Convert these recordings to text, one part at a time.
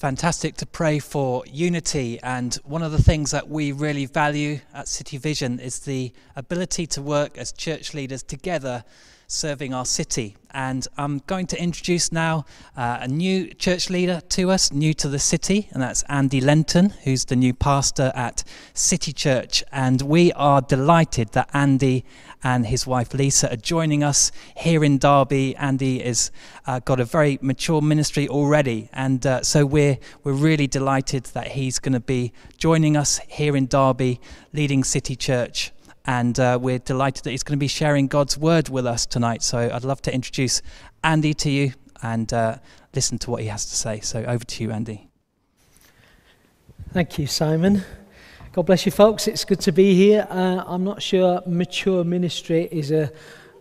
fantastic to pray for unity. And one of the things that we really value at City Vision is the ability to work as church leaders together serving our city. And I'm going to introduce now uh, a new church leader to us, new to the city, and that's Andy Lenton, who's the new pastor at City Church. And we are delighted that Andy and his wife Lisa are joining us here in Derby. Andy has uh, got a very mature ministry already, and uh, so we're we're really delighted that he's going to be joining us here in Derby, leading City Church. And uh, we're delighted that he's going to be sharing God's word with us tonight. So I'd love to introduce Andy to you and uh, listen to what he has to say. So over to you, Andy. Thank you, Simon. God bless you, folks. It's good to be here. Uh, I'm not sure mature ministry is a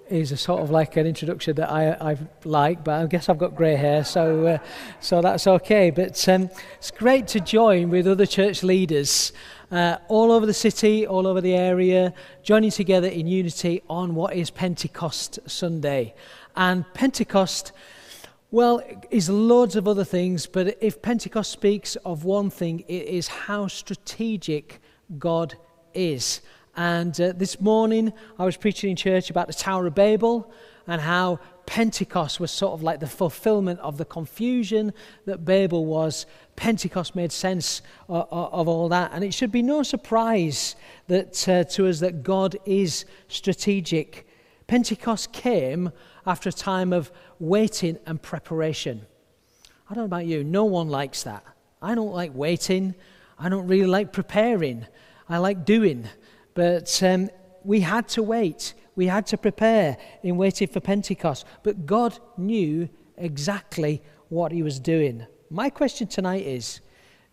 is a sort of like an introduction that I, I like, but I guess I've got grey hair, so uh, so that's okay. But um, it's great to join with other church leaders uh, all over the city, all over the area, joining together in unity on what is Pentecost Sunday. And Pentecost, well, is loads of other things, but if Pentecost speaks of one thing, it is how strategic God is. And uh, this morning, I was preaching in church about the Tower of Babel and how Pentecost was sort of like the fulfillment of the confusion that Babel was. Pentecost made sense of, of all that. And it should be no surprise that, uh, to us that God is strategic. Pentecost came after a time of waiting and preparation. I don't know about you, no one likes that. I don't like waiting. I don't really like preparing. I like doing. But um, we had to wait. We had to prepare in waiting for Pentecost. But God knew exactly what He was doing. My question tonight is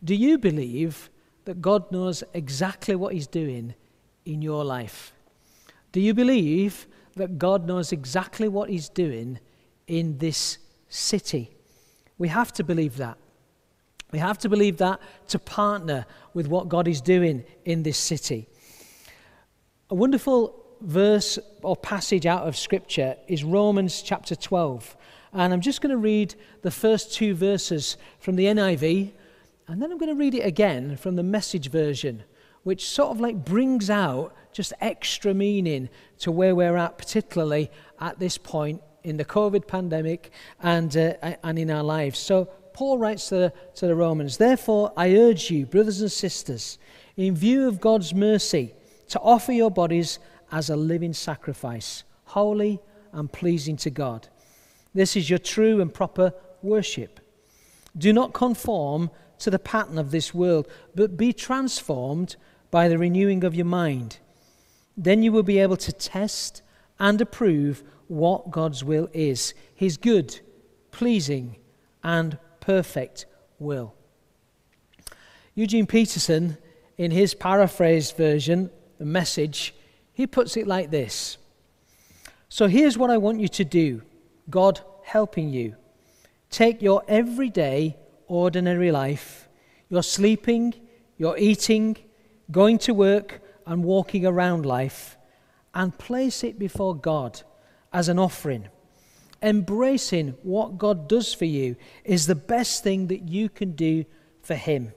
Do you believe that God knows exactly what He's doing in your life? Do you believe that God knows exactly what He's doing in this city? We have to believe that. We have to believe that to partner with what God is doing in this city. A wonderful verse or passage out of Scripture is Romans chapter 12. And I'm just going to read the first two verses from the NIV, and then I'm going to read it again from the message version, which sort of like brings out just extra meaning to where we're at, particularly at this point in the COVID pandemic and, uh, and in our lives. So Paul writes to the, to the Romans, Therefore, I urge you, brothers and sisters, in view of God's mercy, to offer your bodies as a living sacrifice, holy and pleasing to God. This is your true and proper worship. Do not conform to the pattern of this world, but be transformed by the renewing of your mind. Then you will be able to test and approve what God's will is his good, pleasing, and perfect will. Eugene Peterson, in his paraphrased version, the message, he puts it like this So here's what I want you to do God helping you. Take your everyday, ordinary life, your sleeping, your eating, going to work, and walking around life, and place it before God as an offering. Embracing what God does for you is the best thing that you can do for Him.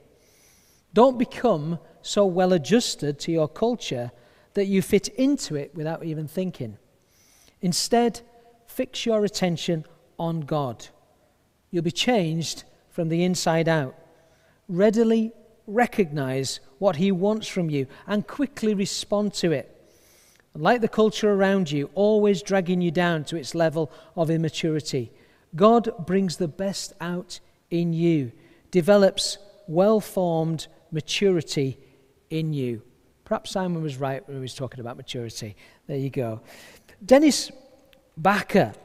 Don't become so well adjusted to your culture that you fit into it without even thinking. Instead, fix your attention on God. You'll be changed from the inside out. Readily recognize what He wants from you and quickly respond to it. Like the culture around you, always dragging you down to its level of immaturity, God brings the best out in you, develops well formed maturity in you. Perhaps Simon was right when he was talking about maturity. There you go. Dennis Bakke,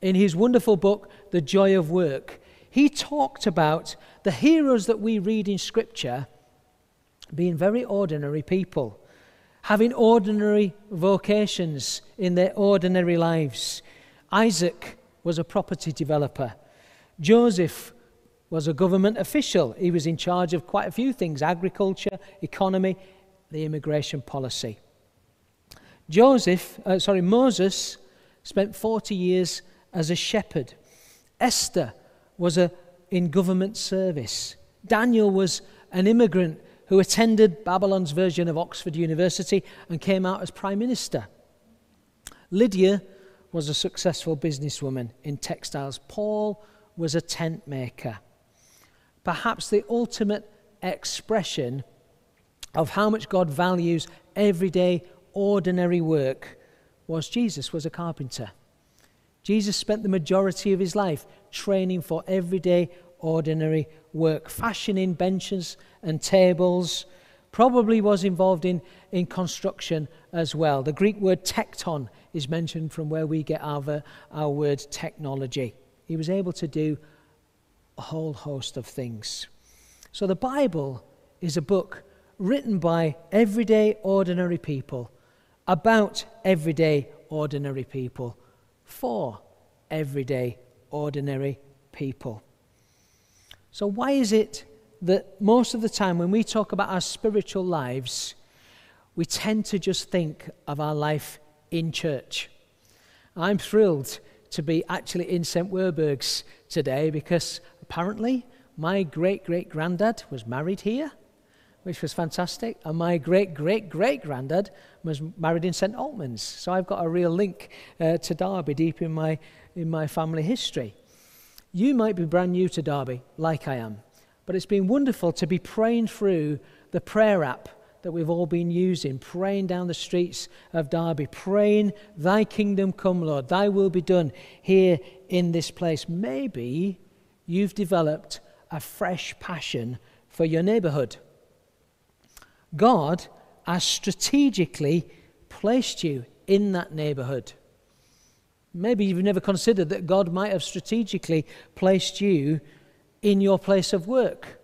in his wonderful book, The Joy of Work, he talked about the heroes that we read in Scripture being very ordinary people, having ordinary vocations in their ordinary lives. Isaac was a property developer. Joseph was a government official. He was in charge of quite a few things agriculture, economy the immigration policy. Joseph, uh, sorry, Moses spent 40 years as a shepherd. Esther was a in government service. Daniel was an immigrant who attended Babylon's version of Oxford University and came out as Prime Minister. Lydia was a successful businesswoman in textiles. Paul was a tent maker. Perhaps the ultimate expression of how much God values everyday, ordinary work was Jesus was a carpenter. Jesus spent the majority of his life training for everyday, ordinary work, fashioning benches and tables, probably was involved in, in construction as well. The Greek word tekton is mentioned from where we get our, our word technology. He was able to do a whole host of things. So the Bible is a book written by everyday, ordinary people about everyday, ordinary people for everyday, ordinary people. So, why is it that most of the time when we talk about our spiritual lives, we tend to just think of our life in church? I'm thrilled to be actually in St. Werburgh's today because apparently my great great granddad was married here, which was fantastic, and my great great great granddad was married in St. Alkmund's. So I've got a real link uh, to Derby deep in my, in my family history. You might be brand new to Derby, like I am, but it's been wonderful to be praying through the prayer app that we've all been using, praying down the streets of Derby, praying, Thy kingdom come, Lord, Thy will be done here in this place. Maybe you've developed a fresh passion for your neighborhood. God has strategically placed you in that neighborhood. Maybe you've never considered that God might have strategically placed you in your place of work.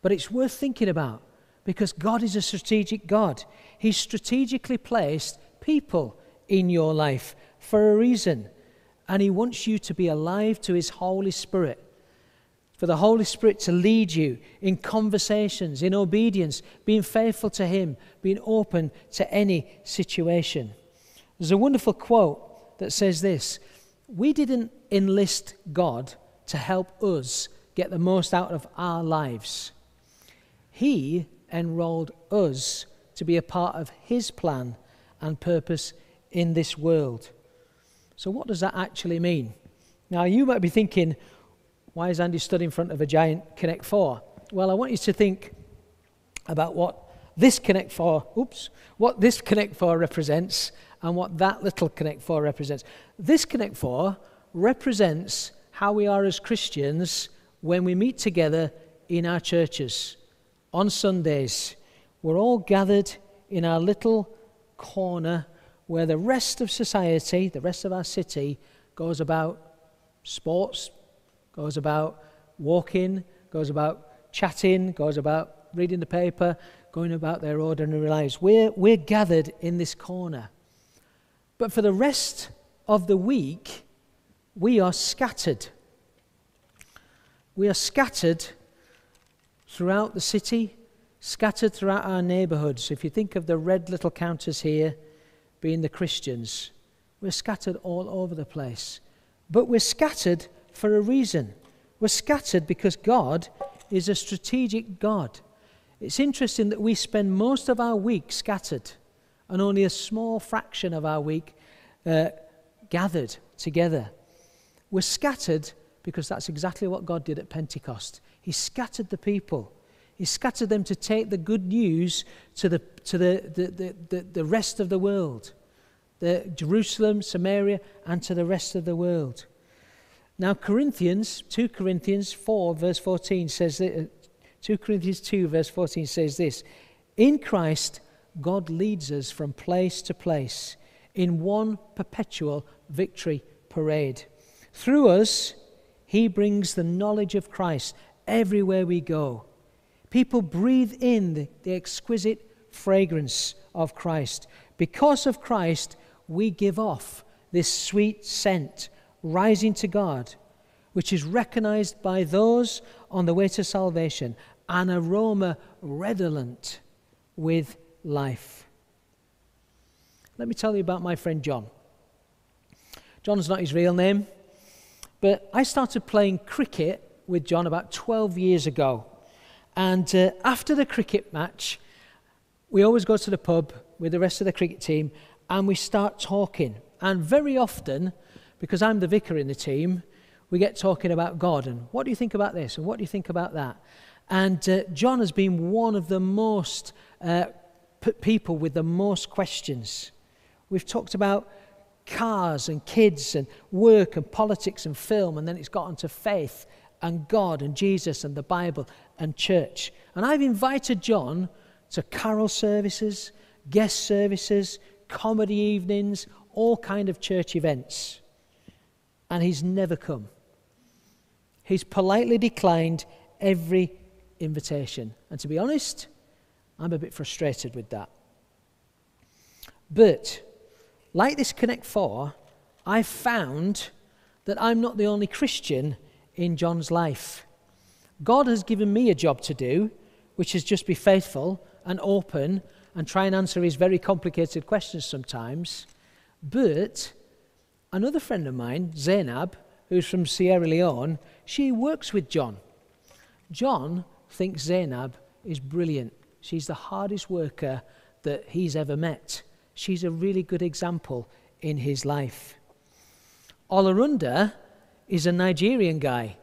But it's worth thinking about because God is a strategic God. He's strategically placed people in your life for a reason. And He wants you to be alive to His Holy Spirit. For the Holy Spirit to lead you in conversations, in obedience, being faithful to Him, being open to any situation. There's a wonderful quote that says this We didn't enlist God to help us get the most out of our lives, He enrolled us to be a part of His plan and purpose in this world. So, what does that actually mean? Now, you might be thinking, why is Andy stood in front of a giant Connect 4? Well, I want you to think about what this Connect 4, oops, what this Connect 4 represents and what that little Connect 4 represents. This Connect 4 represents how we are as Christians when we meet together in our churches on Sundays. We're all gathered in our little corner where the rest of society, the rest of our city, goes about sports, goes about walking, goes about chatting, goes about reading the paper, going about their ordinary lives. We're, we're gathered in this corner. But for the rest of the week, we are scattered. We are scattered throughout the city, scattered throughout our neighborhoods. If you think of the red little counters here being the Christians, we're scattered all over the place. But we're scattered for a reason. We're scattered because God is a strategic God. It's interesting that we spend most of our week scattered and only a small fraction of our week uh, gathered together. We're scattered because that's exactly what God did at Pentecost. He scattered the people. He scattered them to take the good news to the, to the, the, the, the, rest of the world, the Jerusalem, Samaria, and to the rest of the world. Now, Corinthians, 2 Corinthians 4, verse 14 says that, uh, 2 Corinthians 2, verse 14 says this In Christ, God leads us from place to place in one perpetual victory parade. Through us, He brings the knowledge of Christ everywhere we go. People breathe in the, the exquisite fragrance of Christ. Because of Christ, we give off this sweet scent rising to God, which is recognized by those on the way to salvation, an aroma redolent with life. Let me tell you about my friend John. John's not his real name, but I started playing cricket with John about 12 years ago. And uh, after the cricket match, we always go to the pub with the rest of the cricket team and we start talking. And very often, because I'm the vicar in the team, we get talking about God and what do you think about this and what do you think about that? And uh, John has been one of the most uh, p- people with the most questions. We've talked about cars and kids and work and politics and film, and then it's gotten to faith and God and Jesus and the Bible and church. And I've invited John to carol services, guest services, comedy evenings, all kind of church events. And he's never come. He's politely declined every invitation. And to be honest, I'm a bit frustrated with that. But, like this Connect 4, I found that I'm not the only Christian in John's life. God has given me a job to do, which is just be faithful and open and try and answer his very complicated questions sometimes. But another friend of mine, Zainab, who's from Sierra Leone, she works with John. John thinks Zainab is brilliant. She's the hardest worker that he's ever met. She's a really good example in his life. Olarunda is a Nigerian guy.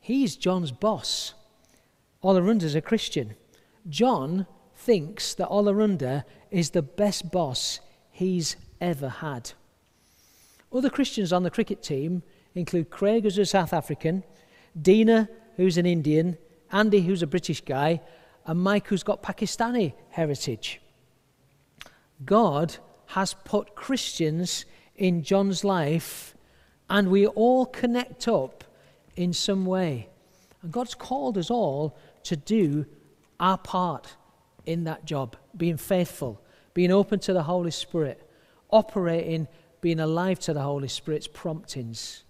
He's John's boss. Olarunda's a Christian. John thinks that Olarunda is the best boss he's ever had. Other Christians on the cricket team include Craig, who's a South African, Dina, who's an Indian, Andy, who's a British guy, and Mike, who's got Pakistani heritage. God has put Christians in John's life, and we all connect up in some way. And God's called us all to do our part in that job, being faithful, being open to the Holy Spirit, operating, being alive to the Holy Spirit's promptings.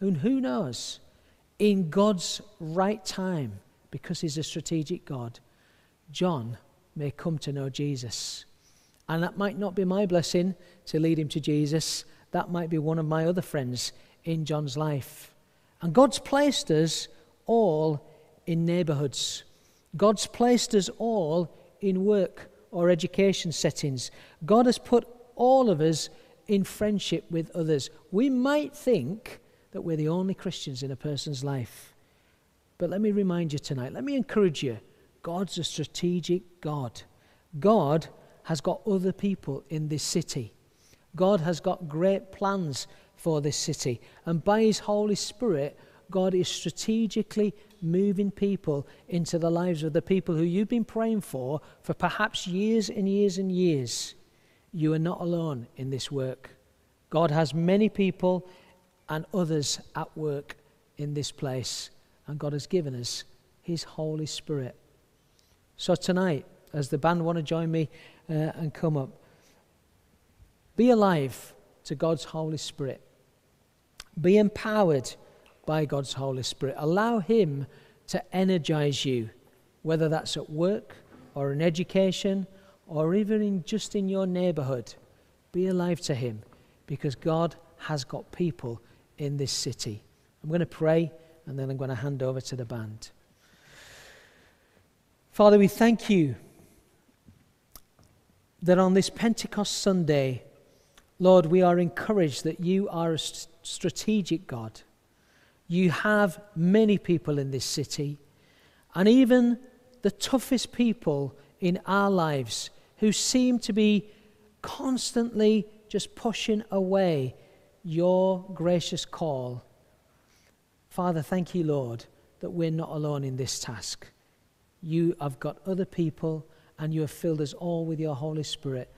And who knows, in God's right time, because He's a strategic God, John may come to know Jesus. And that might not be my blessing to lead him to Jesus. That might be one of my other friends in John's life. And God's placed us all in neighborhoods. God's placed us all in work or education settings. God has put all of us in friendship with others. We might think that we're the only Christians in a person's life. But let me remind you tonight, let me encourage you God's a strategic God. God has got other people in this city. God has got great plans for this city. And by His Holy Spirit, God is strategically moving people into the lives of the people who you've been praying for for perhaps years and years and years. You are not alone in this work. God has many people and others at work in this place, and God has given us His Holy Spirit. So tonight, as the band want to join me uh, and come up, be alive to God's Holy Spirit. Be empowered by God's Holy Spirit. Allow Him to energize you, whether that's at work or in education or even in just in your neighborhood. Be alive to Him because God has got people in this city. I'm going to pray and then I'm going to hand over to the band. Father, we thank you that on this Pentecost Sunday, Lord, we are encouraged that you are a strategic God you have many people in this city, and even the toughest people in our lives who seem to be constantly just pushing away your gracious call. Father, thank you, Lord, that we're not alone in this task. You have got other people, and you have filled us all with your Holy Spirit.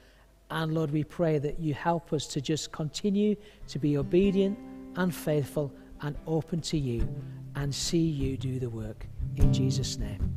And Lord, we pray that you help us to just continue to be obedient and faithful and open to you and see you do the work. In Jesus' name.